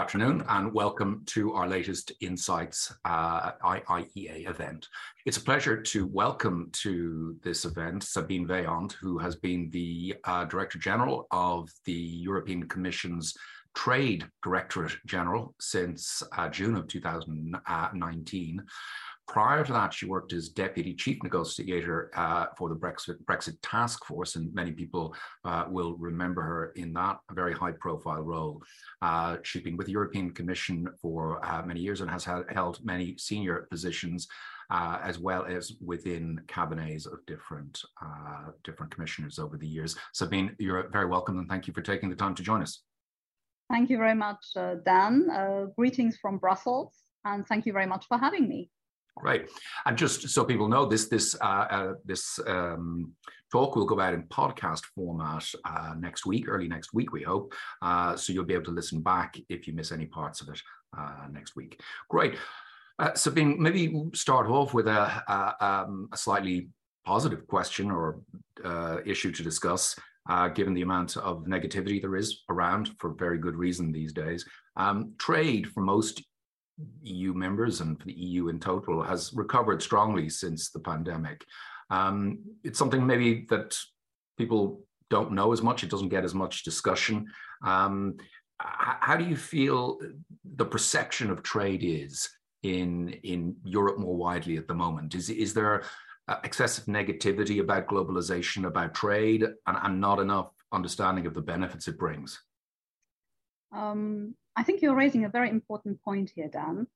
afternoon and welcome to our latest Insights uh, IIEA event. It's a pleasure to welcome to this event Sabine Weyand, who has been the uh, Director General of the European Commission's Trade Directorate General since uh, June of 2019. Prior to that, she worked as deputy chief negotiator uh, for the Brexit, Brexit task force, and many people uh, will remember her in that very high profile role. Uh, she's been with the European Commission for uh, many years and has had, held many senior positions. Uh, as well as within cabinets of different uh, different commissioners over the years. Sabine, you're very welcome and thank you for taking the time to join us. Thank you very much, Dan. greetings from Brussels, and thank you very much for having me. Right, and just so people know, this this uh, uh, this um, talk will go out in podcast format uh, next week, early next week, we hope. Uh, so you'll be able to listen back if you miss any parts of it uh, next week. Great. Uh, Sabine, maybe start off with a, a, um, a slightly positive question or issue to discuss. given the amount of negativity there is around for very good reason these days, um, trade for most EU members and for the EU in total has recovered strongly since the pandemic. Um, it's something maybe that people don't know as much. It doesn't get as much discussion. Um, how do you feel the perception of trade is in in Europe more widely at the moment? Is is there excessive negativity about globalization, about trade, and, and not enough understanding of the benefits it brings? Um, I think you're raising a very important point here, Dan.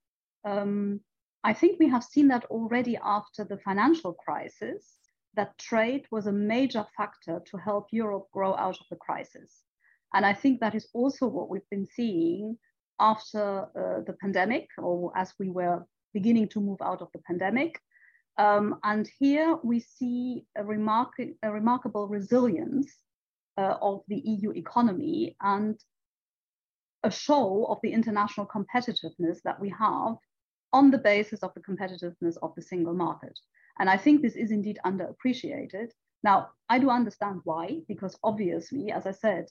Um, I think we have seen that already after the financial crisis, that trade was a major factor to help Europe grow out of the crisis. And I think that is also what we've been seeing after uh, the pandemic, or as we were beginning to move out of the pandemic. Um, and here we see a, remark- a remarkable resilience uh, of the EU economy and a show of the international competitiveness that we have on the basis of the competitiveness of the single market. And I think this is indeed underappreciated. Now, I do understand why, because obviously, as I said,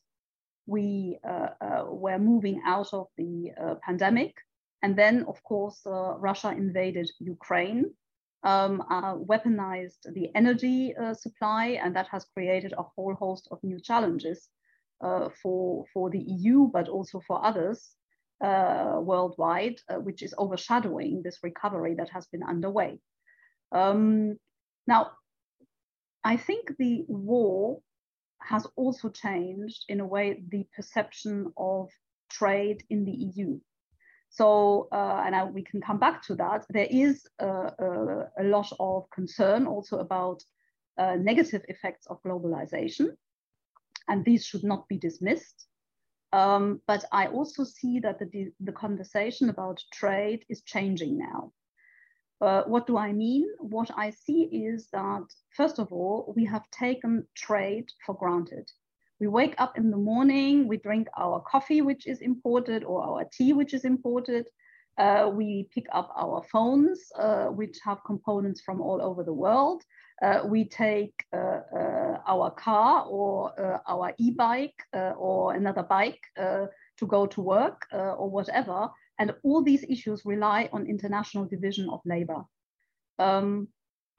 we uh, uh, were moving out of the uh, pandemic. And then, of course, uh, Russia invaded Ukraine, um, uh, weaponized the energy uh, supply, and that has created a whole host of new challenges for, for the EU, but also for others uh, worldwide, uh, which is overshadowing this recovery that has been underway. Um, now, I think the war has also changed, in a way, the perception of trade in the EU. So, uh, and I, we can come back to that. There is a, lot of concern also about uh, negative effects of globalization and these should not be dismissed. Um, but I also see that the, the conversation about trade is changing now. Uh, what do I mean? What I see is that, first of all, we have taken trade for granted. We wake up in the morning, we drink our coffee, which is imported, or our tea, which is imported. Uh, we pick up our phones, uh, which have components from all over the world. Uh, we take uh, uh, our car or our e-bike or another bike to go to work or whatever. And all these issues rely on international division of labor. Um,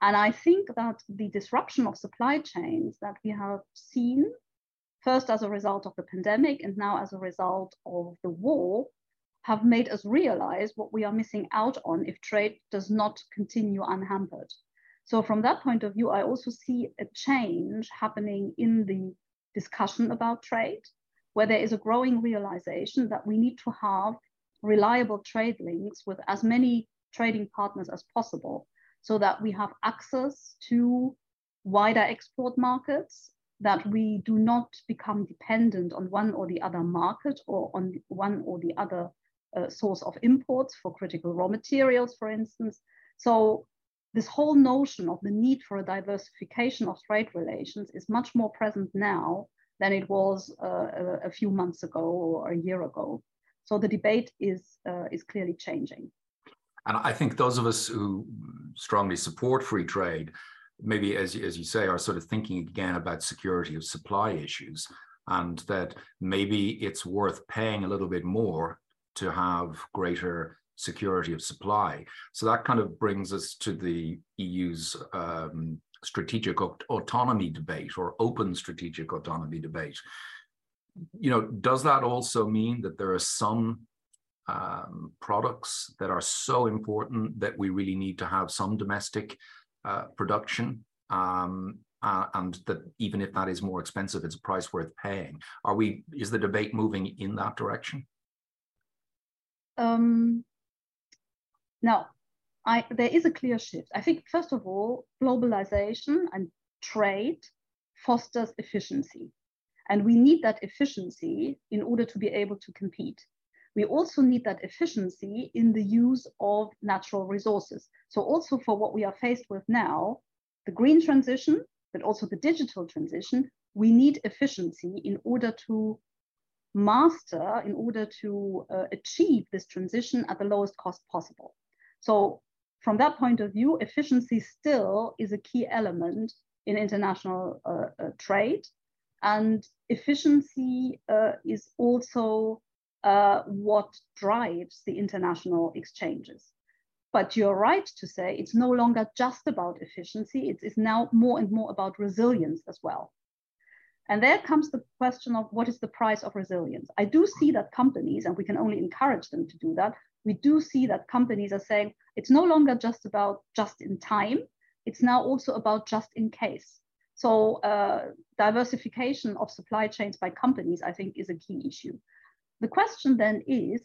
and I think that the disruption of supply chains that we have seen, first as a result of the pandemic and now as a result of the war, have made us realize what we are missing out on if trade does not continue unhampered. So from that point of view, I also see a change happening in the discussion about trade, where there is a growing realization that we need to have reliable trade links with as many trading partners as possible so that we have access to wider export markets, that we do not become dependent on one or the other market or on one or the other uh, source of imports for critical raw materials, for instance. So this whole notion of the need for a diversification of trade relations is much more present now than it was uh, a, few months ago or a year ago. So the debate is, uh, is clearly changing. And I think those of us who strongly support free trade, maybe as, as you say, are sort of thinking again about security of supply issues and that maybe it's worth paying a little bit more to have greater security of supply. So that kind of brings us to the EU's um, strategic autonomy debate or open strategic autonomy debate. You know, does that also mean that there are some um, products that are so important that we really need to have some domestic uh, production? Um, uh, and that even if that is more expensive, it's a price worth paying. Are we? Is the debate moving in that direction? Um, now, I, there is a clear shift. I think, first of all, globalization and trade fosters efficiency. And we need that efficiency in order to be able to compete. We also need that efficiency in the use of natural resources. So, also for what we are faced with now, the green transition, but also the digital transition, we need efficiency in order to master, in order to uh, achieve this transition at the lowest cost possible. So from that point of view, efficiency still is a key element in international uh, uh, trade. And efficiency uh, is also uh, what drives the international exchanges. But you're right to say it's no longer just about efficiency, it is now more and more about resilience as well. And there comes the question of what is the price of resilience? I do see that companies, and we can only encourage them to do that, we do see that companies are saying it's no longer just about just in time, it's now also about just in case. So uh, diversification of supply chains by companies, I think, is a key issue. The question then is,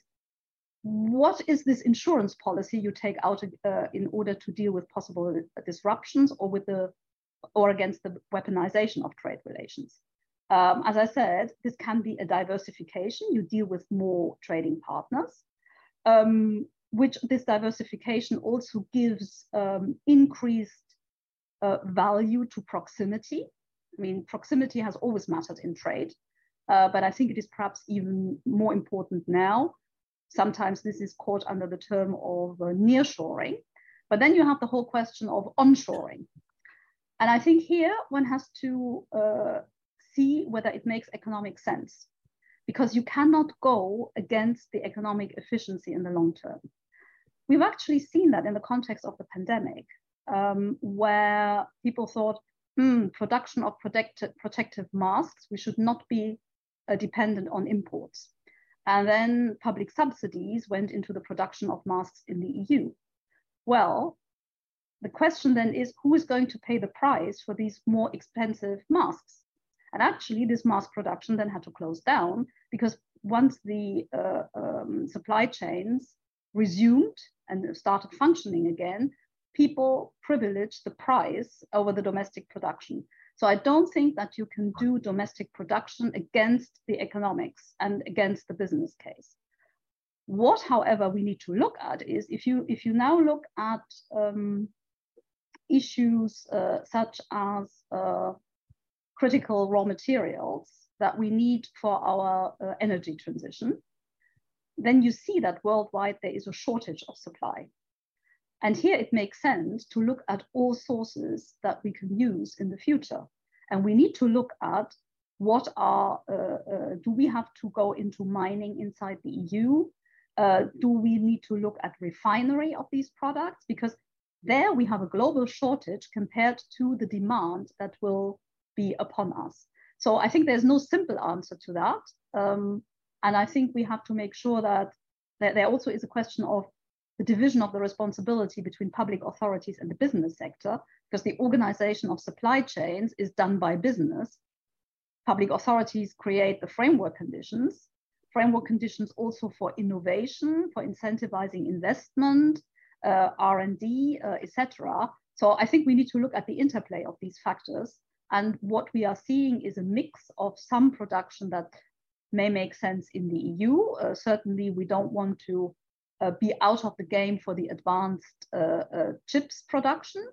what is this insurance policy you take out uh, in order to deal with possible disruptions or with the or against the weaponization of trade relations? Um, as I said, this can be a diversification. You deal with more trading partners um, which this diversification also gives um, increased uh, value to proximity. I mean, proximity has always mattered in trade, uh, but I think it is perhaps even more important now. Sometimes this is caught under the term of uh, nearshoring, but then you have the whole question of onshoring. And I think here one has to uh, see whether it makes economic sense because you cannot go against the economic efficiency in the long term. We've actually seen that in the context of the pandemic, um, where people thought, hmm, production of protected, protective masks, we should not be uh, dependent on imports. And then public subsidies went into the production of masks in the EU. Well, the question then is who is going to pay the price for these more expensive masks? And actually, this mass production then had to close down because once the uh, um, supply chains resumed and started functioning again, people privileged the price over the domestic production. So I don't think that you can do domestic production against the economics and against the business case. What, however, we need to look at is if you if you now look at um, issues uh, such as uh, critical raw materials that we need for our uh, energy transition, then you see that worldwide there is a shortage of supply. And here it makes sense to look at all sources that we can use in the future. And we need to look at what are, uh, uh, do we have to go into mining inside the EU? Uh, do we need to look at refinery of these products? Because there we have a global shortage compared to the demand that will be upon us. So I think there's no simple answer to that. Um, and I think we have to make sure that, that there also is a question of the division of the responsibility between public authorities and the business sector, because the organization of supply chains is done by business. Public authorities create the framework conditions, framework conditions also for innovation, for incentivizing investment, uh, R&D, uh, etc. So I think we need to look at the interplay of these factors and what we are seeing is a mix of some production that may make sense in the EU. Uh, certainly, we don't want to uh, be out of the game for the advanced uh, uh chips production.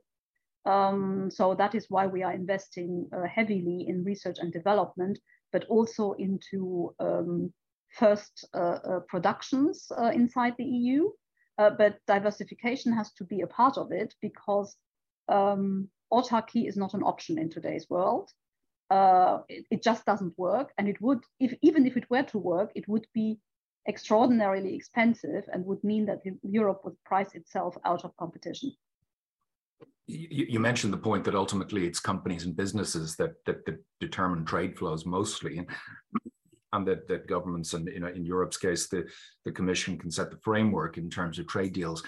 Um, so that is why we are investing uh, heavily in research and development, but also into um, first uh, productions inside the EU. but diversification has to be a part of it because um, autarky is not an option in today's world. Uh, it, it, just doesn't work. And it would, if even if it were to work, it would be extraordinarily expensive and would mean that Europe would price itself out of competition. You, you, mentioned the point that ultimately it's companies and businesses that, that, that determine trade flows mostly, and, and that, that governments and you know, in Europe's case, the, the Commission can set the framework in terms of trade deals.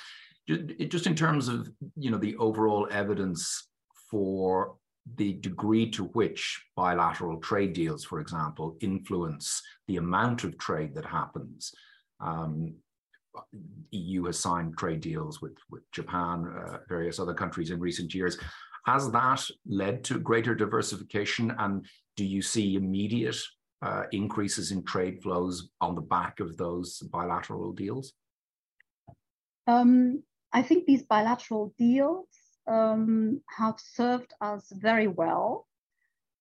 Just in terms of you know the overall evidence for the degree to which bilateral trade deals, for example, influence the amount of trade that happens. Um, EU has signed trade deals with, with Japan, uh, various other countries in recent years. Has that led to greater diversification? And do you see immediate uh, increases in trade flows on the back of those bilateral deals? Um, I think these bilateral deals um, have served us very well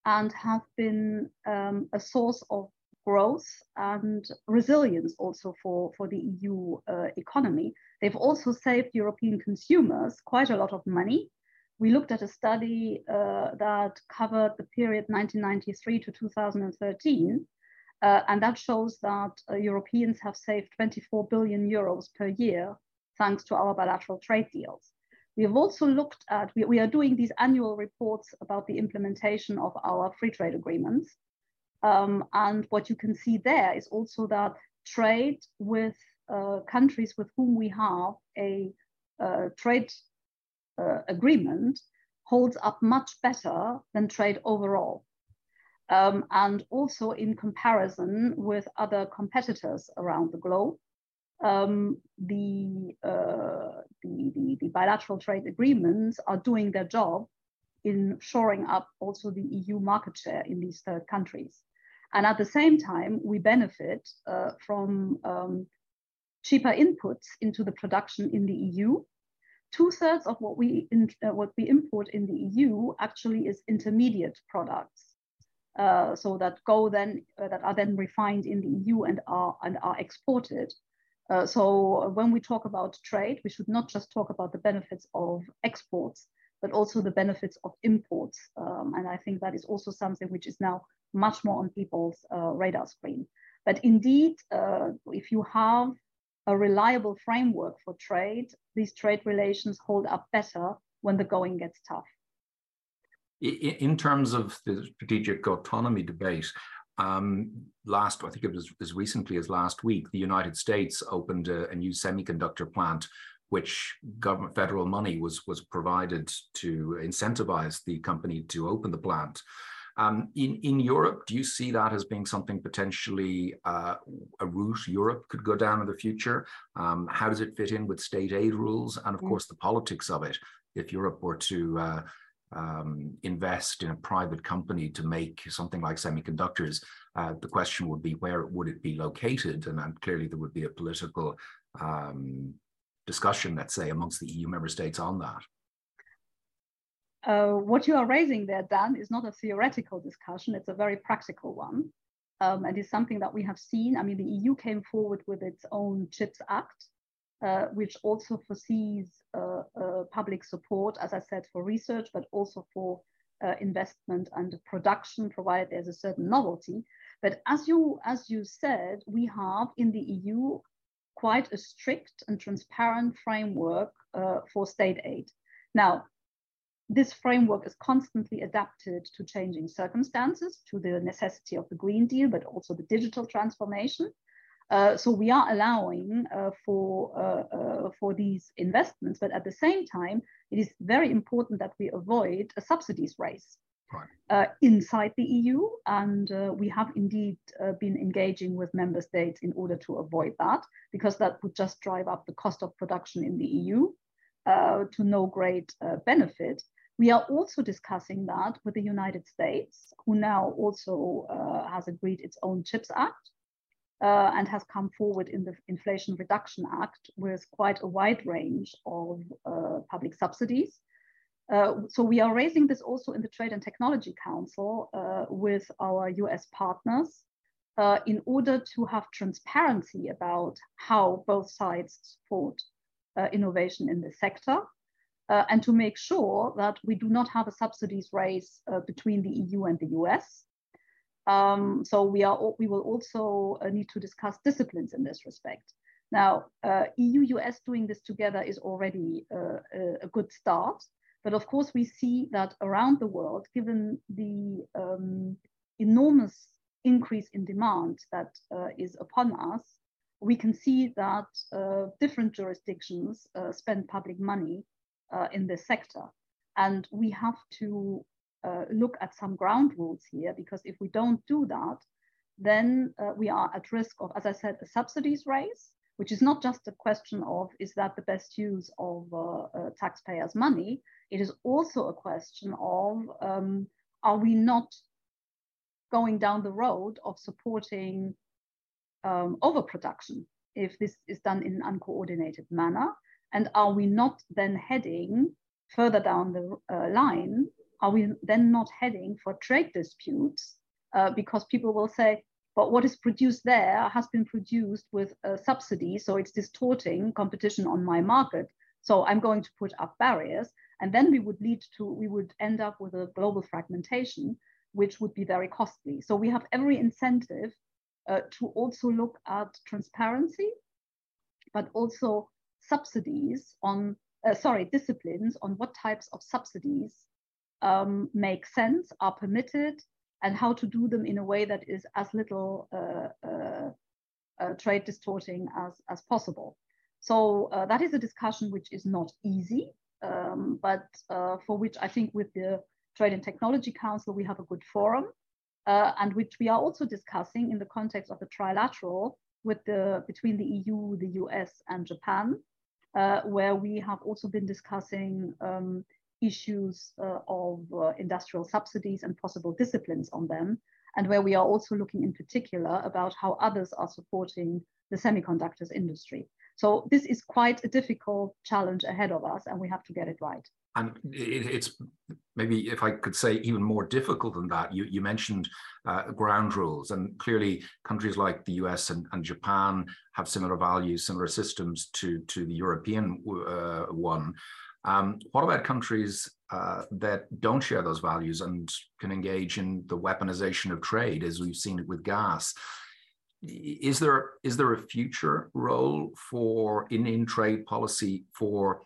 and have been um, a source of growth and resilience also for, for the EU uh, economy. They've also saved European consumers quite a lot of money. We looked at a study uh, that covered the period 1993 to 2013, uh, and that shows that uh, Europeans have saved 24 billion euros per year thanks to our bilateral trade deals. We have also looked at, we, we, are doing these annual reports about the implementation of our free trade agreements. Um, and what you can see there is also that trade with uh, countries with whom we have a uh, trade uh, agreement holds up much better than trade overall. Um, and also in comparison with other competitors around the globe um, the, uh, the, the, the, bilateral trade agreements are doing their job in shoring up also the EU market share in these third countries. And at the same time, we benefit uh, from um, cheaper inputs into the production in the EU. Two thirds of what we, in, uh, what we import in the EU actually is intermediate products. Uh, so that go then uh, that are then refined in the EU and are and are exported uh, so when we talk about trade, we should not just talk about the benefits of exports, but also the benefits of imports. Um, and I think that is also something which is now much more on people's uh, radar screen. But indeed, uh, if you have a reliable framework for trade, these trade relations hold up better when the going gets tough. In terms of the strategic autonomy debate, um, last, I think it was as recently as last week, the United States opened a, a new semiconductor plant, which government federal money was was provided to incentivize the company to open the plant. Um, in in Europe, do you see that as being something potentially uh, a route Europe could go down in the future? Um, how does it fit in with state aid rules, and of mm. course the politics of it? If Europe were to uh, um, invest in a private company to make something like semiconductors, uh, the question would be where would it be located? And, clearly there would be a political um, discussion, let's say, amongst the EU member states on that. Uh, what you are raising there, Dan, is not a theoretical discussion, it's a very practical one. Um, and is something that we have seen. I mean, the EU came forward with its own CHIPS Act, uh, which also foresees uh, uh, public support, as I said, for research, but also for uh, investment and production, provided there's a certain novelty. But as you, as you said, we have in the EU quite a strict and transparent framework uh, for state aid. Now, this framework is constantly adapted to changing circumstances, to the necessity of the Green Deal, but also the digital transformation. Uh, so we are allowing uh, for, uh, uh, for these investments, but at the same time, it is very important that we avoid a subsidies race right. Uh, inside the EU. And we have indeed been engaging with member states in order to avoid that, because that would just drive up the cost of production in the EU to no great benefit. We are also discussing that with the United States, who now also has agreed its own CHIPS Act uh, and has come forward in the Inflation Reduction Act with quite a wide range of uh, public subsidies. Uh, so we are raising this also in the Trade and Technology Council uh, with our US partners uh, in order to have transparency about how both sides support uh, innovation in the sector and to make sure that we do not have a subsidies race between the EU and the US, Um, so we are we will also uh, need to discuss disciplines in this respect. Now, uh, EU-US doing this together is already uh, a, good start, but of course we see that around the world, given the um, enormous increase in demand that uh, is upon us, we can see that uh, different jurisdictions uh, spend public money in this sector. And we have to uh, look at some ground rules here, because if we don't do that, then uh, we are at risk of, as I said, a subsidies race, which is not just a question of is that the best use of uh, uh taxpayers' money? It is also a question of um, are we not going down the road of supporting um, overproduction if this is done in an uncoordinated manner? And are we not then heading further down the uh, line are we then not heading for trade disputes? Uh, because people will say, but what is produced there has been produced with a subsidy, so it's distorting competition on my market. So I'm going to put up barriers. And then we would lead to, we would end up with a global fragmentation, which would be very costly. So we have every incentive uh, to also look at transparency, but also subsidies on, uh, sorry, disciplines on what types of subsidies um, make sense, are permitted, and how to do them in a way that is as little uh, uh, uh, trade distorting as, as possible. So uh, that is a discussion which is not easy, um, but uh, for which I think with the Trade and Technology Council, we have a good forum, uh, and which we are also discussing in the context of the trilateral with the, between the EU, the US, and Japan, where we have also been discussing um, issues uh, of uh, industrial subsidies and possible disciplines on them, and where we are also looking in particular about how others are supporting the semiconductors industry. So this is quite a difficult challenge ahead of us, and we have to get it right. And it, it's maybe, if I could say, even more difficult than that. You, you mentioned uh, ground rules, and clearly countries like the US and, and Japan have similar values, similar systems to, to the European uh, one. Um, what about countries uh, that don't share those values and can engage in the weaponization of trade, as we've seen it with gas? Is there is there a future role for in, in trade policy for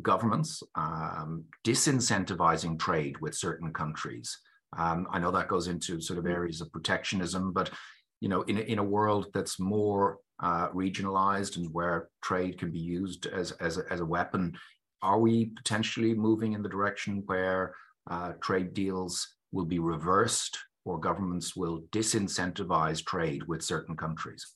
governments um, disincentivizing trade with certain countries? Um, I know that goes into sort of areas of protectionism, but you know, in a, in a world that's more uh, regionalized and where trade can be used as as a, as a weapon, are we potentially moving in the direction where uh, trade deals will be reversed or governments will disincentivize trade with certain countries?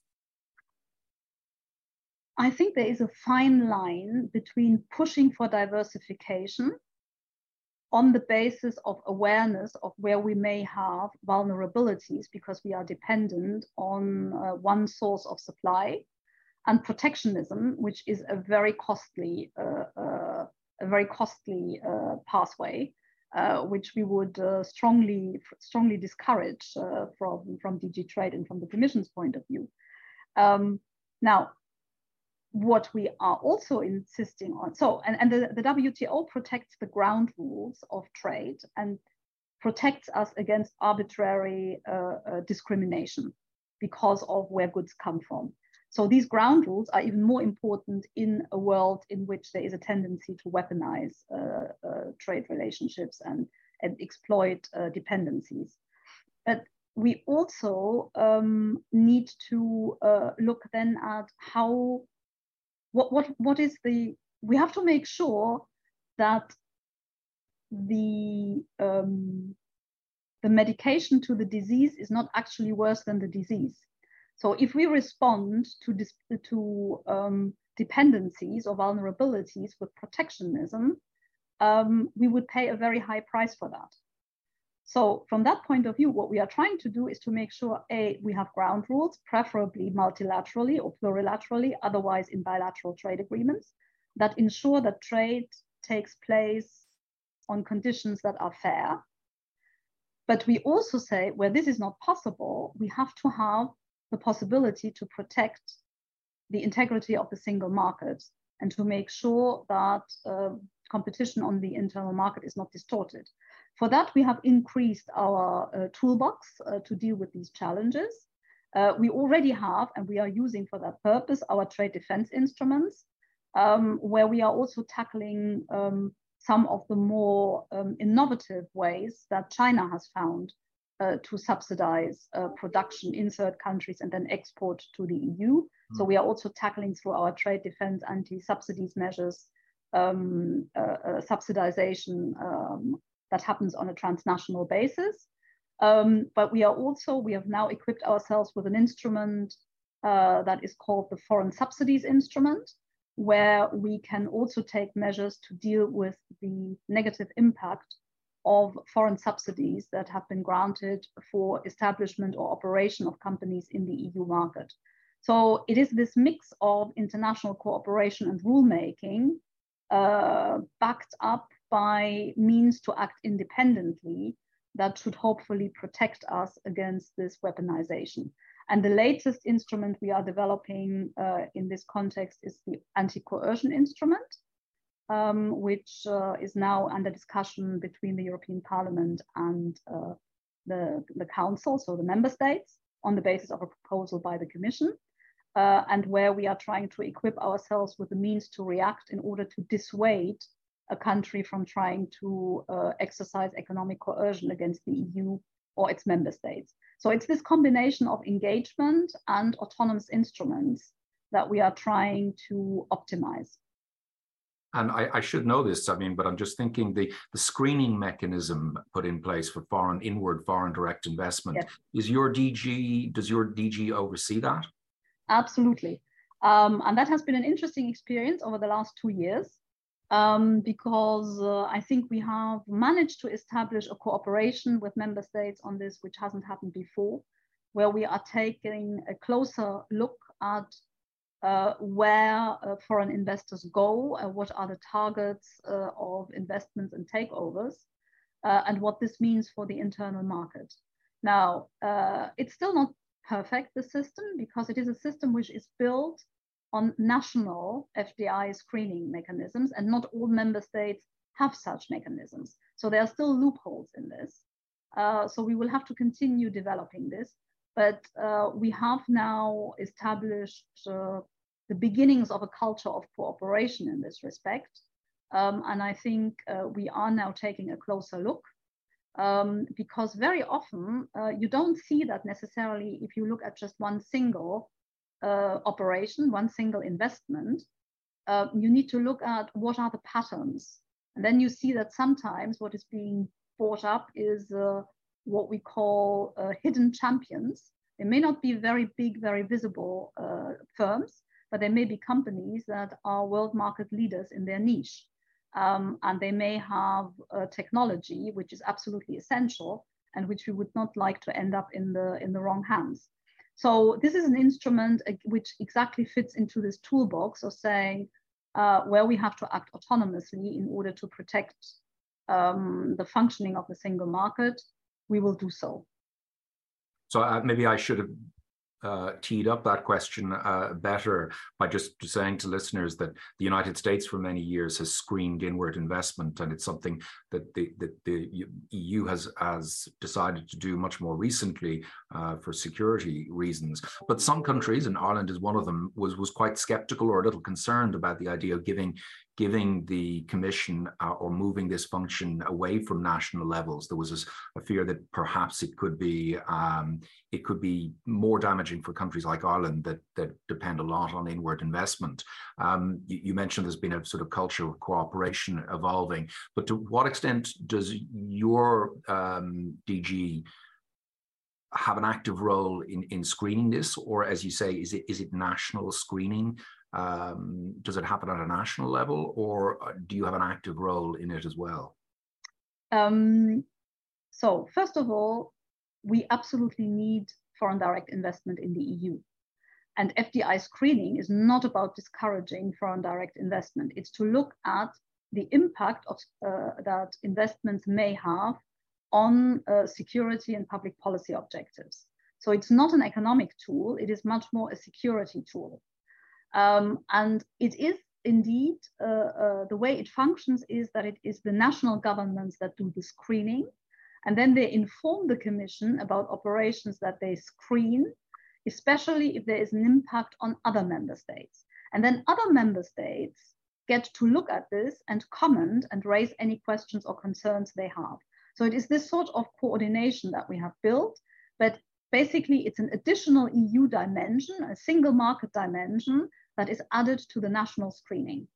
I think there is a fine line between pushing for diversification on the basis of awareness of where we may have vulnerabilities because we are dependent on uh, one source of supply and protectionism, which is a very costly, uh, uh, a very costly uh, pathway, uh, which we would uh, strongly, strongly discourage uh, from, from DG Trade and from the Commission's point of view. Um, now, what we are also insisting on, so, and, and the, the WTO protects the ground rules of trade and protects us against arbitrary discrimination because of where goods come from. So these ground rules are even more important in a world in which there is a tendency to weaponize uh, uh, trade relationships and, and exploit uh, dependencies. But we also um, need to uh, look then at how, what, what, what is the, we have to make sure that the, um, the medication to the disease is not actually worse than the disease. So if we respond to, to um, dependencies or vulnerabilities with protectionism, um, we would pay a very high price for that. So from that point of view, what we are trying to do is to make sure, A, we have ground rules, preferably multilaterally or plurilaterally, otherwise in bilateral trade agreements, that ensure that trade takes place on conditions that are fair. But we also say where this is not possible, we have to have the possibility to protect the integrity of the single market and to make sure that uh, competition on the internal market is not distorted. For that, we have increased our uh, toolbox uh, to deal with these challenges. Uh, we already have, and we are using for that purpose, our trade defense instruments, um, where we are also tackling um, some of the more um, innovative ways that China has found uh, to subsidize uh, production in third countries and then export to the EU. Mm. So we are also tackling through our trade defense anti-subsidies measures um, uh, uh subsidization um, that happens on a transnational basis. Um, but we are also, we have now equipped ourselves with an instrument uh, that is called the Foreign Subsidies Instrument, where we can also take measures to deal with the negative impact of foreign subsidies that have been granted for establishment or operation of companies in the EU market. So it is this mix of international cooperation and rulemaking uh, backed up by means to act independently that should hopefully protect us against this weaponization. And the latest instrument we are developing uh, in this context is the anti-coercion instrument, um, which uh, is now under discussion between the European Parliament and uh, the, the Council, so the member states, on the basis of a proposal by the Commission, uh, and where we are trying to equip ourselves with the means to react in order to dissuade a country from trying to uh, exercise economic coercion against the EU or its member states. So it's this combination of engagement and autonomous instruments that we are trying to optimize. And I, I, should know this, I mean, but I'm just thinking the, the screening mechanism put in place for foreign inward foreign direct investment yes. is your DG, does your DG oversee that? Absolutely. Um, and that has been an interesting experience over the last two years um, because uh, I think we have managed to establish a cooperation with member states on this, which hasn't happened before, where we are taking a closer look at uh, where uh, foreign investors go, uh, what are the targets uh, of investments and takeovers, uh, and what this means for the internal market. Now, it's still not perfect, the system, because it is a system which is built on national FDI screening mechanisms, and not all member states have such mechanisms. So there are still loopholes in this. Uh, so we will have to continue developing this. But uh, we have now established uh, the beginnings of a culture of cooperation in this respect. Um, and I think uh, we are now taking a closer look um, because very often uh, you don't see that necessarily if you look at just one single uh, operation, one single investment, uh, you need to look at what are the patterns. And then you see that sometimes what is being brought up is uh, what we call uh, hidden champions. They may not be very big, very visible uh, firms, but they may be companies that are world market leaders in their niche. Um, and they may have technology which is absolutely essential and which we would not like to end up in the, in the wrong hands. So this is an instrument uh, which exactly fits into this toolbox of saying uh, where we have to act autonomously in order to protect um, the functioning of the single market, we will do so. So uh, maybe I should have uh, teed up that question uh, better by just saying to listeners that the United States for many years has screened inward investment, and it's something that the, that the EU has, has decided to do much more recently uh, for security reasons. But some countries, and Ireland is one of them, was, was quite skeptical or a little concerned about the idea of giving giving the commission uh, or moving this function away from national levels. There was a, a fear that perhaps it could be um, it could be more damaging for countries like Ireland that that depend a lot on inward investment. Um, you, you, mentioned there's been a sort of culture of cooperation evolving, but to what extent does your um, DG have an active role in, in screening this, or as you say, is it is it national screening um, does it happen at a national level, or uh, do you have an active role in it as well? Um, so, first of all, we absolutely need foreign direct investment in the EU. And FDI screening is not about discouraging foreign direct investment. It's to look at the impact of, uh, that investments may have on uh, security and public policy objectives. So it's not an economic tool, it is much more a security tool. Um, and it is indeed, uh, uh, the way it functions is that it is the national governments that do the screening. And then they inform the Commission about operations that they screen, especially if there is an impact on other member states. And then other member states get to look at this and comment and raise any questions or concerns they have. So it is this sort of coordination that we have built, but basically it's an additional EU dimension, a single market dimension that is added to the national screening.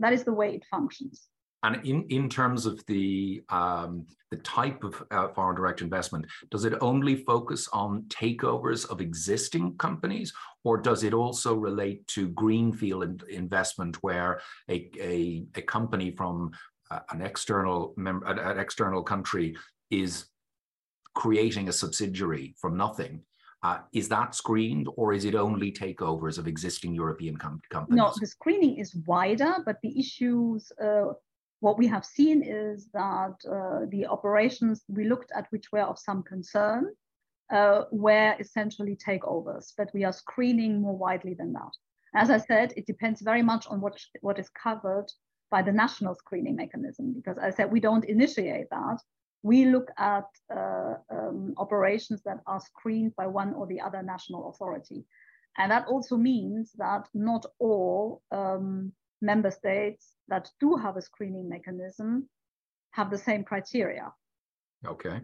That is the way it functions. And in, in terms of the um, the type of uh, foreign direct investment, does it only focus on takeovers of existing companies, or does it also relate to greenfield investment, where a, a, a company from uh, an external member, an external country is creating a subsidiary from nothing uh, is that screened or is it only takeovers of existing European com- companies? No, the screening is wider, but the issues, uh, what we have seen is that uh, the operations we looked at, which were of some concern, uh, were essentially takeovers, but we are screening more widely than that. As I said, it depends very much on what, what is covered by the national screening mechanism, because as I said, we don't initiate that we look at uh, um, operations that are screened by one or the other national authority. And that also means that not all um, member states that do have a screening mechanism have the same criteria. Okay.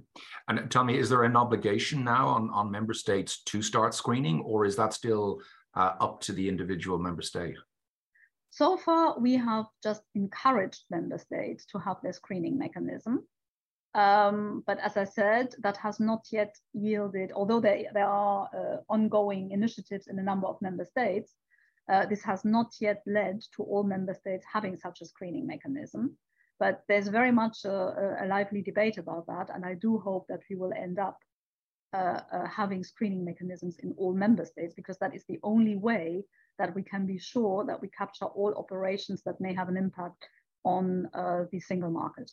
And tell me, is there an obligation now on, on member states to start screening, or is that still uh, up to the individual member state? So far, we have just encouraged member states to have their screening mechanism. Um, but as I said, that has not yet yielded, although there, there are uh, ongoing initiatives in a number of member states, uh, this has not yet led to all member states having such a screening mechanism. But there's very much a, a lively debate about that. And I do hope that we will end up uh, uh, having screening mechanisms in all member states, because that is the only way that we can be sure that we capture all operations that may have an impact on uh, the single market.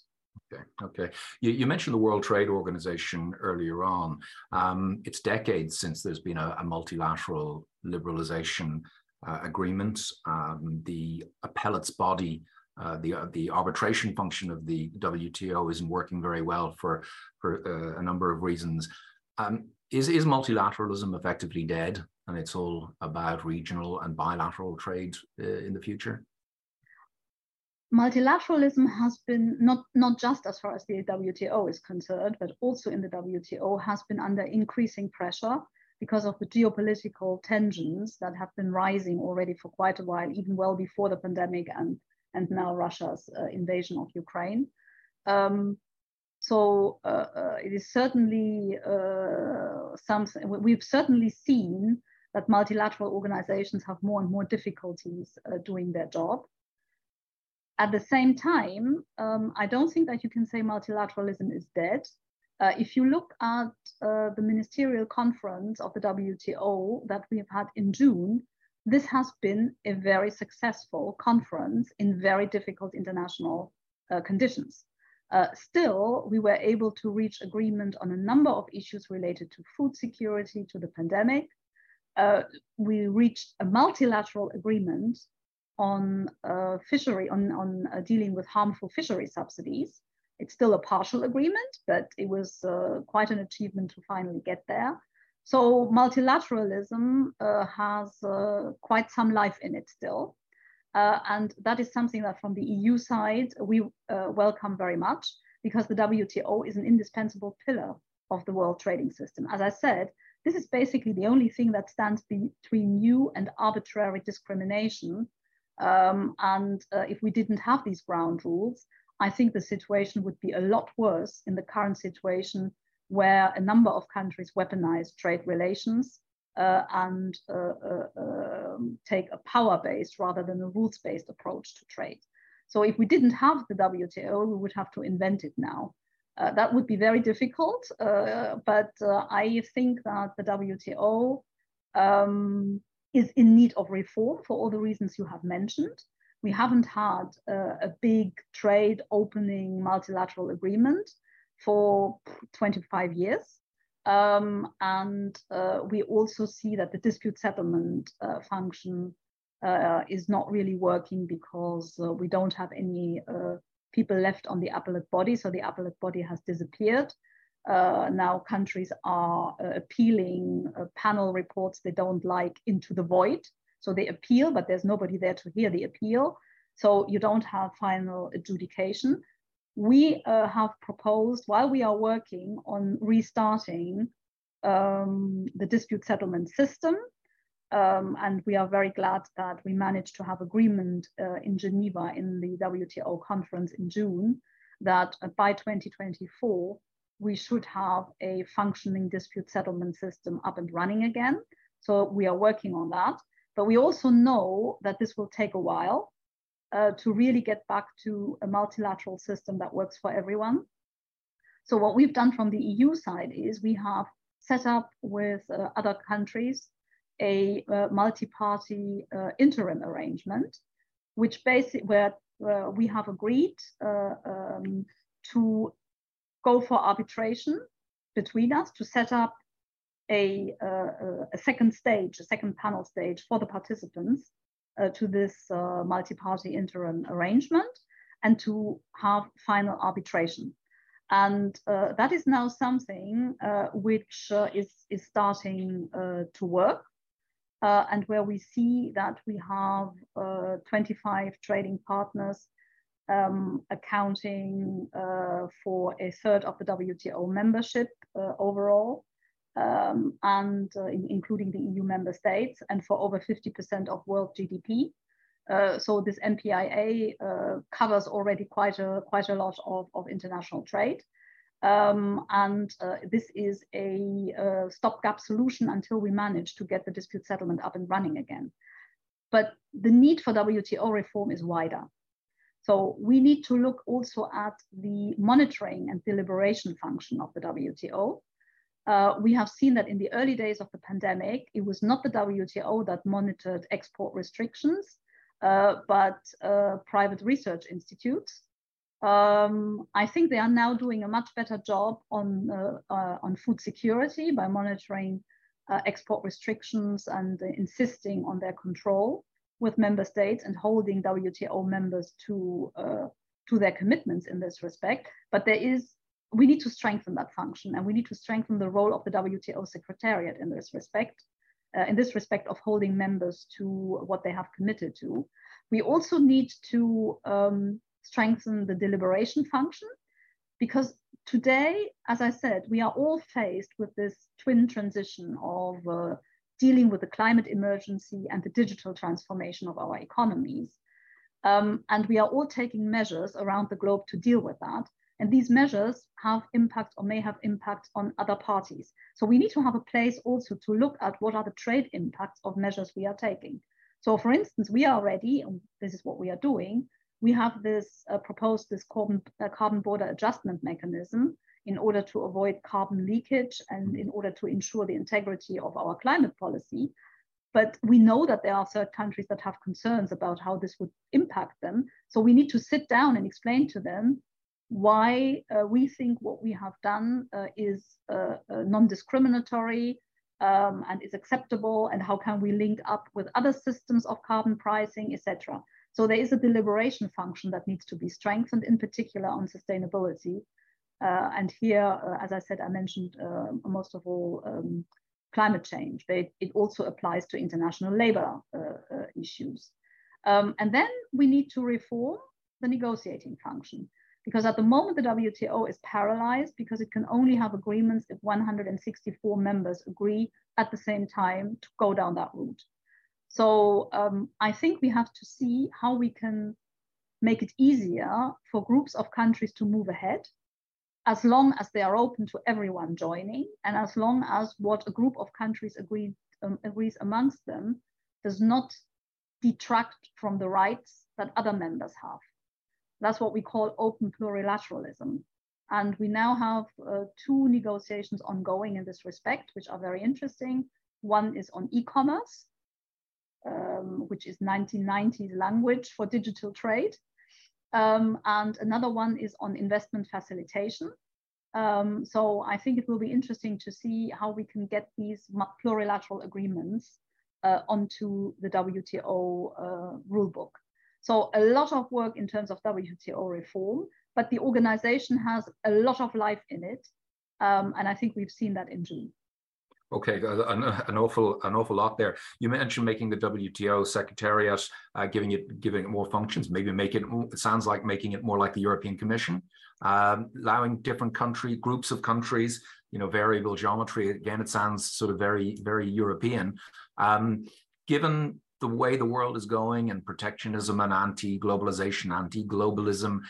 Okay. Okay. You, you, mentioned the World Trade Organization earlier on. Um, it's decades since there's been a, a multilateral liberalization uh, agreement. Um, the appellate's body, uh, the uh, the arbitration function of the WTO isn't working very well for for uh, a number of reasons. Um, is is multilateralism effectively dead, and it's all about regional and bilateral trade uh, in the future? Multilateralism has been not, not just as far as the WTO is concerned, but also in the WTO has been under increasing pressure because of the geopolitical tensions that have been rising already for quite a while, even well before the pandemic and, and now Russia's uh, invasion of Ukraine. Um, so uh, uh, it is certainly uh, something we've certainly seen that multilateral organizations have more and more difficulties uh, doing their job. At the same time, um, I don't think that you can say multilateralism is dead. Uh, if you look at uh, the ministerial conference of the WTO that we've had in June, this has been a very successful conference in very difficult international uh, conditions. Uh, still, we were able to reach agreement on a number of issues related to food security, to the pandemic. Uh, we reached a multilateral agreement on uh, fishery, on, on uh, dealing with harmful fishery subsidies. It's still a partial agreement, but it was uh, quite an achievement to finally get there. So multilateralism uh, has uh, quite some life in it still. Uh, and that is something that from the EU side, we welcome very much because the WTO is an indispensable pillar of the world trading system. As I said, this is basically the only thing that stands between you and arbitrary discrimination um, and uh, if we didn't have these ground rules, I think the situation would be a lot worse in the current situation where a number of countries weaponize trade relations uh, and uh, uh um, take a power-based rather than a rules-based approach to trade. So if we didn't have the WTO, we would have to invent it now. Uh, that would be very difficult, uh, but I think that the WTO um, is in need of reform for all the reasons you have mentioned. We haven't had a big trade opening multilateral agreement for 25 years. Um, and uh, we also see that the dispute settlement uh, function uh, is not really working because uh, we don't have any uh, people left on the appellate body. So the appellate body has disappeared. Uh, now countries are uh, appealing uh, panel reports they don't like into the void. So they appeal, but there's nobody there to hear the appeal. So you don't have final adjudication. We have proposed, while we are working on restarting um, the dispute settlement system, um, and we are very glad that we managed to have agreement uh, in Geneva in the WTO conference in June that uh, by 2024, we should have a functioning dispute settlement system up and running again. So we are working on that. But we also know that this will take a while uh, to really get back to a multilateral system that works for everyone. So what we've done from the EU side is we have set up with uh, other countries a uh, multi-party uh, interim arrangement, which basically where uh, we have agreed uh, um, to go for arbitration between us to set up a, uh, a second stage, a second panel stage for the participants uh, to this multi-party interim arrangement and to have final arbitration. And that is now something which is, is starting to work uh, and where we see that we have uh, 25 trading partners um, accounting uh, for a third of the WTO membership uh, overall, um, and uh, in, including the EU member states, and for over 50% of world GDP. Uh, so this MPIA covers already quite a quite a lot of, of international trade. Um, and uh, this is a stopgap solution until we manage to get the dispute settlement up and running again. But the need for WTO reform is wider. So we need to look also at the monitoring and deliberation function of the WTO. Uh, we have seen that in the early days of the pandemic, it was not the WTO that monitored export restrictions, uh, but uh, private research institutes um, I think they are now doing a much better job on, uh, uh, on food security by monitoring uh, export restrictions and insisting on their control with member states and holding WTO members to, uh, to their commitments in this respect. But there is, we need to strengthen that function and we need to strengthen the role of the WTO Secretariat in this respect, uh, in this respect of holding members to what they have committed to. We also need to um, strengthen the deliberation function because today, as I said, we are all faced with this twin transition of uh, dealing with the climate emergency and the digital transformation of our economies. Um, and we are all taking measures around the globe to deal with that. And these measures have impact or may have impact on other parties. So we need to have a place also to look at what are the trade impacts of measures we are taking. So for instance, we are ready, and this is what we are doing, we have this uh, proposed this carbon, uh, carbon border adjustment mechanism in order to avoid carbon leakage and in order to ensure the integrity of our climate policy. But we know that there are third countries that have concerns about how this would impact them. So we need to sit down and explain to them why uh, we think what we have done uh, is uh, uh, non-discriminatory um, and is acceptable and how can we link up with other systems of carbon pricing, etc. So there is a deliberation function that needs to be strengthened, in particular on sustainability. Uh, and here, uh, as I said, I mentioned uh, most of all um, climate change, but it also applies to international labor issues. Um, and then we need to reform the negotiating function because at the moment the WTO is paralyzed because it can only have agreements if 164 members agree at the same time to go down that route. So um, I think we have to see how we can make it easier for groups of countries to move ahead as long as they are open to everyone joining and as long as what a group of countries agree, um, agrees amongst them does not detract from the rights that other members have. That's what we call open plurilateralism. And we now have uh, two negotiations ongoing in this respect, which are very interesting. One is on e-commerce, um, which is 1990s language for digital trade. Um, and another one is on investment facilitation. Um, so I think it will be interesting to see how we can get these plurilateral agreements uh, onto the WTO uh, rulebook. So a lot of work in terms of WTO reform, but the organization has a lot of life in it. Um, and I think we've seen that in June. Okay, an, an, awful an awful lot there. You mentioned making the WTO secretariat, uh, giving it giving it more functions. Maybe make it. It sounds like making it more like the European Commission, um, allowing different country groups of countries. You know, variable geometry. Again, it sounds sort of very very European. Um, given the way the world is going and protectionism and anti-globalization, anti-globalism,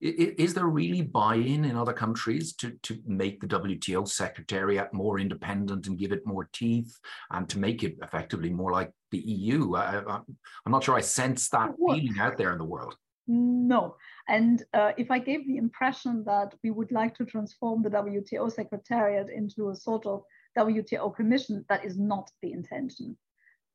is there really buy-in in other countries to, to make the WTO secretariat more independent and give it more teeth and to make it effectively more like the EU? I, am not sure I sense that feeling out there in the world. No. And uh, if I gave the impression that we would like to transform the WTO secretariat into a sort of WTO commission, that is not the intention.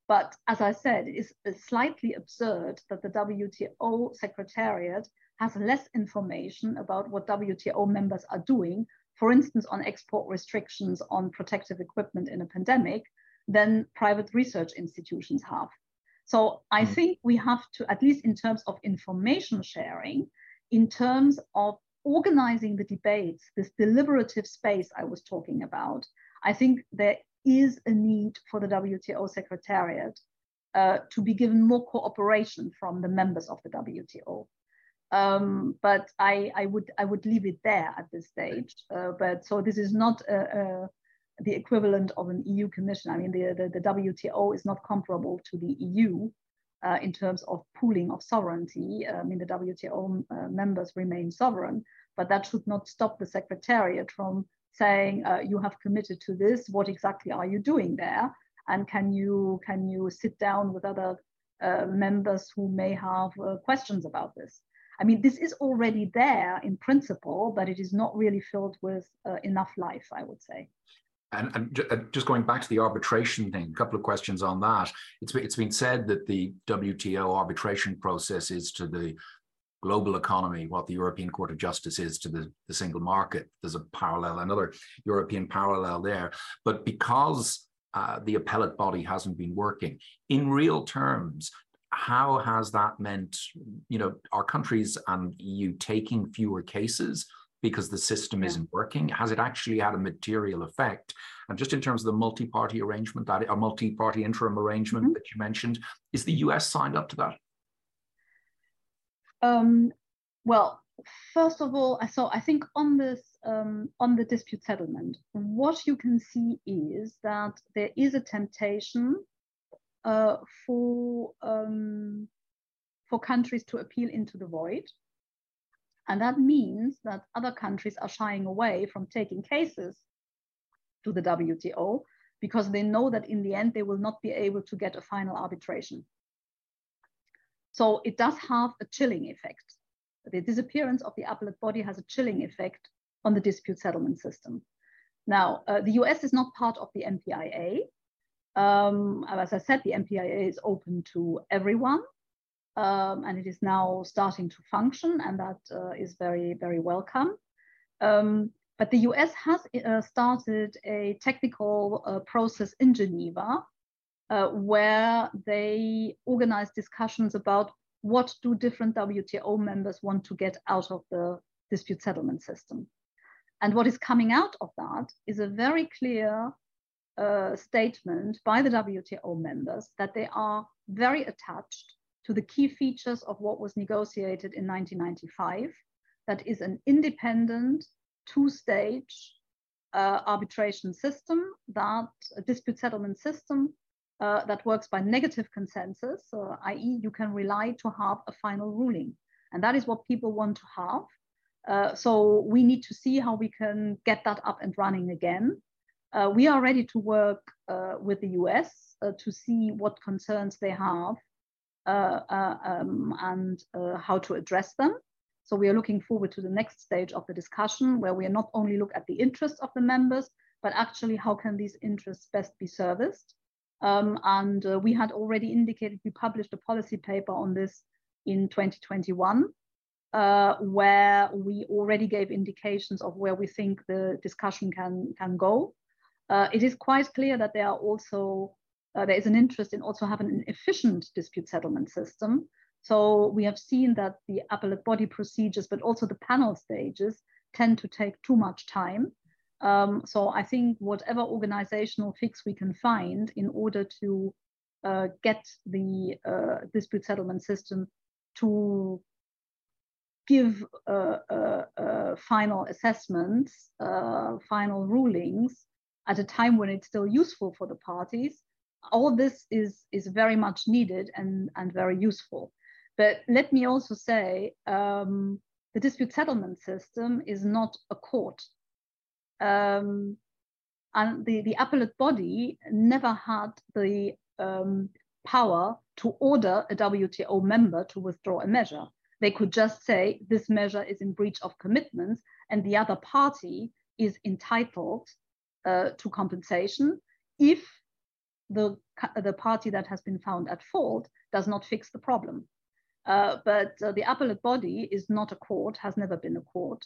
But as I said, it's slightly absurd that the WTO secretariat has less information about what WTO members are doing, for instance, on export restrictions on protective equipment in a pandemic, than private research institutions have. So I mm. think we have to, at least in terms of information sharing, in terms of organizing the debates, this deliberative space I was talking about, I think there is a need for the WTO Secretariat uh, to be given more cooperation from the members of the WTO. Um, but I, I, would I would leave it there at this stage. Uh, but so this is not a, a, the equivalent of an EU commission. I mean, the, the, the WTO is not comparable to the EU uh, in terms of pooling of sovereignty. I mean, the WTO uh, members remain sovereign, but that should not stop the Secretariat from saying uh, you have committed to this. What exactly are you doing there? And can you can you sit down with other uh, members who may have uh, questions about this? I mean, this is already there in principle, but it is not really filled with uh, enough life, I would say. And, and, just going back to the arbitration thing, a couple of questions on that. It's, it's been said that the WTO arbitration process is to the global economy what the European Court of Justice is to the, the single market. There's a parallel, another European parallel there. But because uh, the appellate body hasn't been working, in real terms, how has that meant, you know, our countries and EU taking fewer cases because the system yeah. isn't working? Has it actually had a material effect? And just in terms of the multi-party arrangement, that a multi-party interim arrangement mm-hmm. that you mentioned, is the US signed up to that? Um, well, first of all, I saw I think on this um, on the dispute settlement, what you can see is that there is a temptation uh, for um, for countries to appeal into the void. And that means that other countries are shying away from taking cases to the WTO because they know that in the end they will not be able to get a final arbitration. So it does have a chilling effect. The disappearance of the appellate body has a chilling effect on the dispute settlement system. Now, uh, the US is not part of the MPIA, um, as I said, the MPIA is open to everyone, um, and it is now starting to function, and that uh, is very, very welcome. Um, but the US has uh, started a technical uh, process in Geneva uh, where they organize discussions about what do different WTO members want to get out of the dispute settlement system. And what is coming out of that is a very clear uh, statement by the WTO members that they are very attached to the key features of what was negotiated in 1995, that is an independent two-stage uh, arbitration system, that a dispute settlement system uh, that works by negative consensus, uh, i.e. you can rely to have a final ruling. And that is what people want to have. Uh, so we need to see how we can get that up and running again. Uh, we are ready to work uh, with the US uh, to see what concerns they have uh, uh, um, and uh, how to address them. So we are looking forward to the next stage of the discussion where we not only look at the interests of the members, but actually how can these interests best be serviced. Um, and we had already indicated we published a policy paper on this in 2021 uh, where we already gave indications of where we think the discussion can, can go. Uh, it is quite clear that there are also uh, there is an interest in also having an efficient dispute settlement system. So we have seen that the appellate body procedures, but also the panel stages tend to take too much time. Um, so I think whatever organizational fix we can find in order to uh, get the uh, dispute settlement system to give uh, uh, uh final assessments, uh, final rulings at a time when it's still useful for the parties, all this is, is very much needed and, and very useful. But let me also say, um, the dispute settlement system is not a court. Um, and the, the appellate body never had the um, power to order a WTO member to withdraw a measure. They could just say this measure is in breach of commitments and the other party is entitled uh, to compensation if the, the party that has been found at fault does not fix the problem. Uh, but uh, the appellate body is not a court, has never been a court.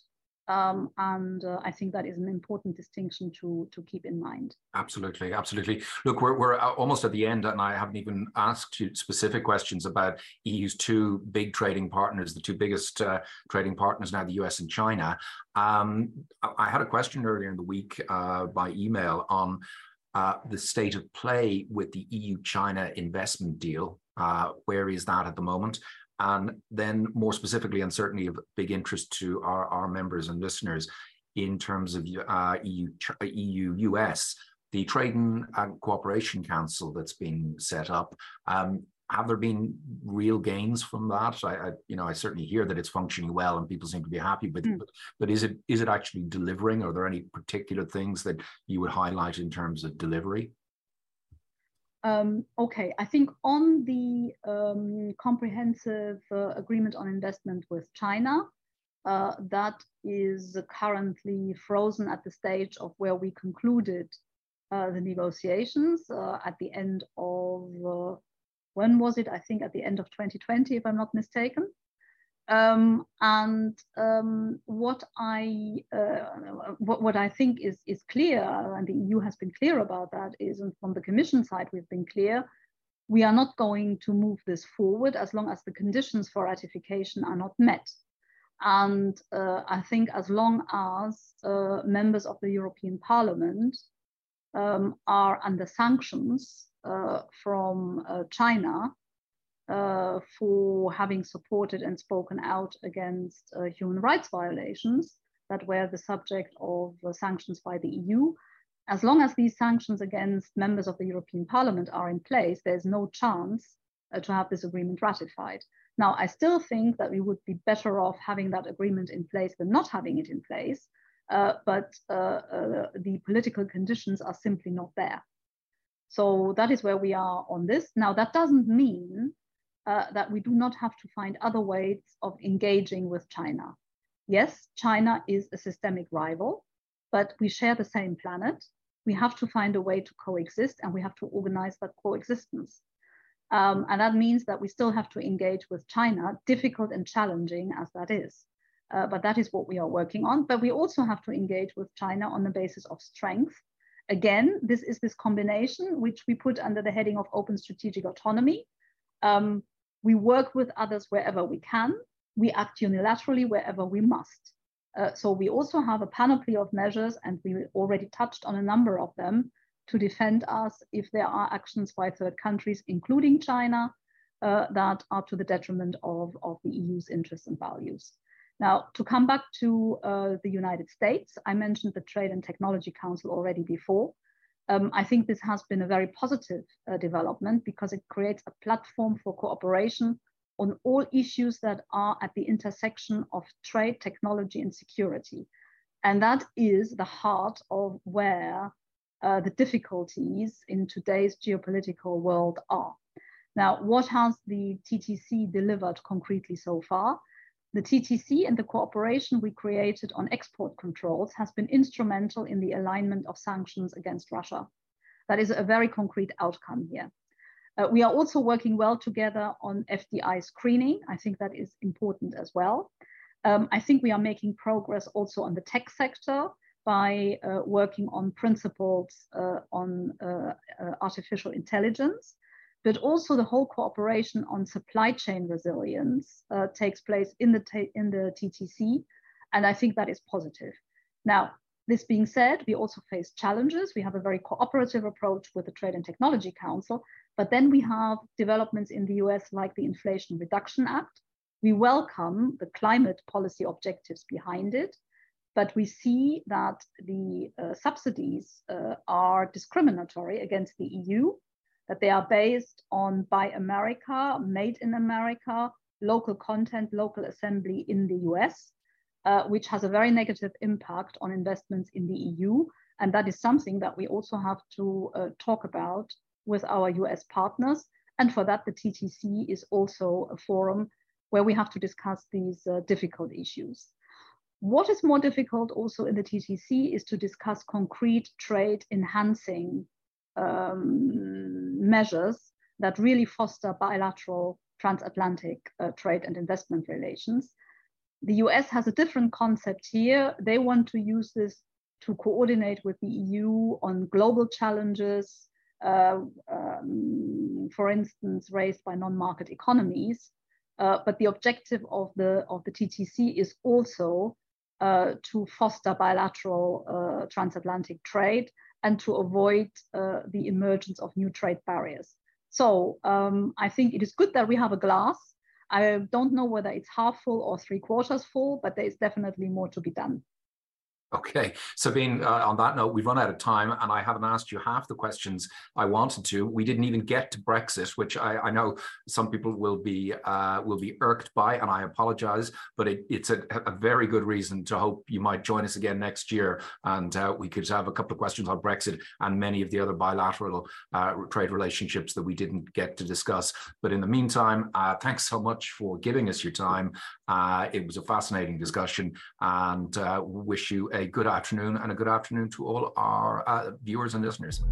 Um, and uh, I think that is an important distinction to, to keep in mind. Absolutely, absolutely. Look, we're, we're almost at the end, and I haven't even asked you specific questions about EU's two big trading partners, the two biggest uh, trading partners now, the US and China. Um, I had a question earlier in the week uh, by email on uh, the state of play with the EU China investment deal. Uh, where is that at the moment? And then more specifically, and certainly of big interest to our, our members and listeners in terms of uh, EU, EU US, the Trade and Cooperation Council that's been set up. Um, have there been real gains from that? I, I, you know, I certainly hear that it's functioning well and people seem to be happy with mm. it. But, but is it is it actually delivering? Are there any particular things that you would highlight in terms of delivery? Um, okay, I think on the um, comprehensive uh, agreement on investment with China, uh, that is currently frozen at the stage of where we concluded uh, the negotiations uh, at the end of, uh, when was it? I think at the end of 2020, if I'm not mistaken. Um, and um, what I uh, what, what I think is is clear, and the EU has been clear about that, is and from the Commission side we've been clear, we are not going to move this forward as long as the conditions for ratification are not met. And uh, I think as long as uh, members of the European Parliament um, are under sanctions uh, from uh, China, uh, for having supported and spoken out against uh, human rights violations that were the subject of uh, sanctions by the EU. As long as these sanctions against members of the European Parliament are in place, there's no chance uh, to have this agreement ratified. Now, I still think that we would be better off having that agreement in place than not having it in place, uh, but uh, the political conditions are simply not there. So that is where we are on this. Now, that doesn't mean uh, that we do not have to find other ways of engaging with China. Yes, China is a systemic rival, but we share the same planet. We have to find a way to coexist and we have to organize that coexistence. Um, and that means that we still have to engage with China, difficult and challenging as that is. Uh, but that is what we are working on. But we also have to engage with China on the basis of strength. Again, this is this combination which we put under the heading of open strategic autonomy. Um, we work with others wherever we can. We act unilaterally wherever we must. Uh, so we also have a panoply of measures, and we already touched on a number of them to defend us if there are actions by third countries, including China, uh, that are to the detriment of, of the EU's interests and values. Now, to come back to uh, the United States, I mentioned the Trade and Technology Council already before. Um, I think this has been a very positive uh, development because it creates a platform for cooperation on all issues that are at the intersection of trade, technology, and security. And that is the heart of where uh, the difficulties in today's geopolitical world are. Now, what has the TTC delivered concretely so far? The TTC and the cooperation we created on export controls has been instrumental in the alignment of sanctions against Russia. That is a very concrete outcome here. Uh, we are also working well together on FDI screening. I think that is important as well. Um, I think we are making progress also on the tech sector by uh, working on principles uh, on uh, uh, artificial intelligence, but also the whole cooperation on supply chain resilience uh, takes place in the, in the TTC. And I think that is positive. Now, this being said, we also face challenges. We have a very cooperative approach with the Trade and Technology Council, but then we have developments in the US like the Inflation Reduction Act. We welcome the climate policy objectives behind it, but we see that the uh, subsidies uh, are discriminatory against the EU, that they are based on Buy America, Made in America, local content, local assembly in the US, uh, which has a very negative impact on investments in the EU. And that is something that we also have to uh, talk about with our US partners. And for that, the TTC is also a forum where we have to discuss these uh, difficult issues. What is more difficult also in the TTC is to discuss concrete trade enhancing um, measures that really foster bilateral transatlantic uh, trade and investment relations. The US has a different concept here. They want to use this to coordinate with the EU on global challenges, uh, um, for instance, raised by non-market economies. Uh, but the objective of the, of the TTC is also uh, to foster bilateral uh, transatlantic trade and to avoid uh, the emergence of new trade barriers. So um, I think it is good that we have a glass. I don't know whether it's half full or three quarters full, but there is definitely more to be done. Okay, Sabine, uh, on that note, we've run out of time and I haven't asked you half the questions I wanted to. We didn't even get to Brexit, which I, I know some people will be uh, will be irked by, and I apologize, but it, it's a, a, very good reason to hope you might join us again next year and uh, we could have a couple of questions on Brexit and many of the other bilateral uh, trade relationships that we didn't get to discuss. But in the meantime, uh, thanks so much for giving us your time. Uh, it was a fascinating discussion and wish you a good afternoon and a good afternoon to all our uh, viewers and listeners.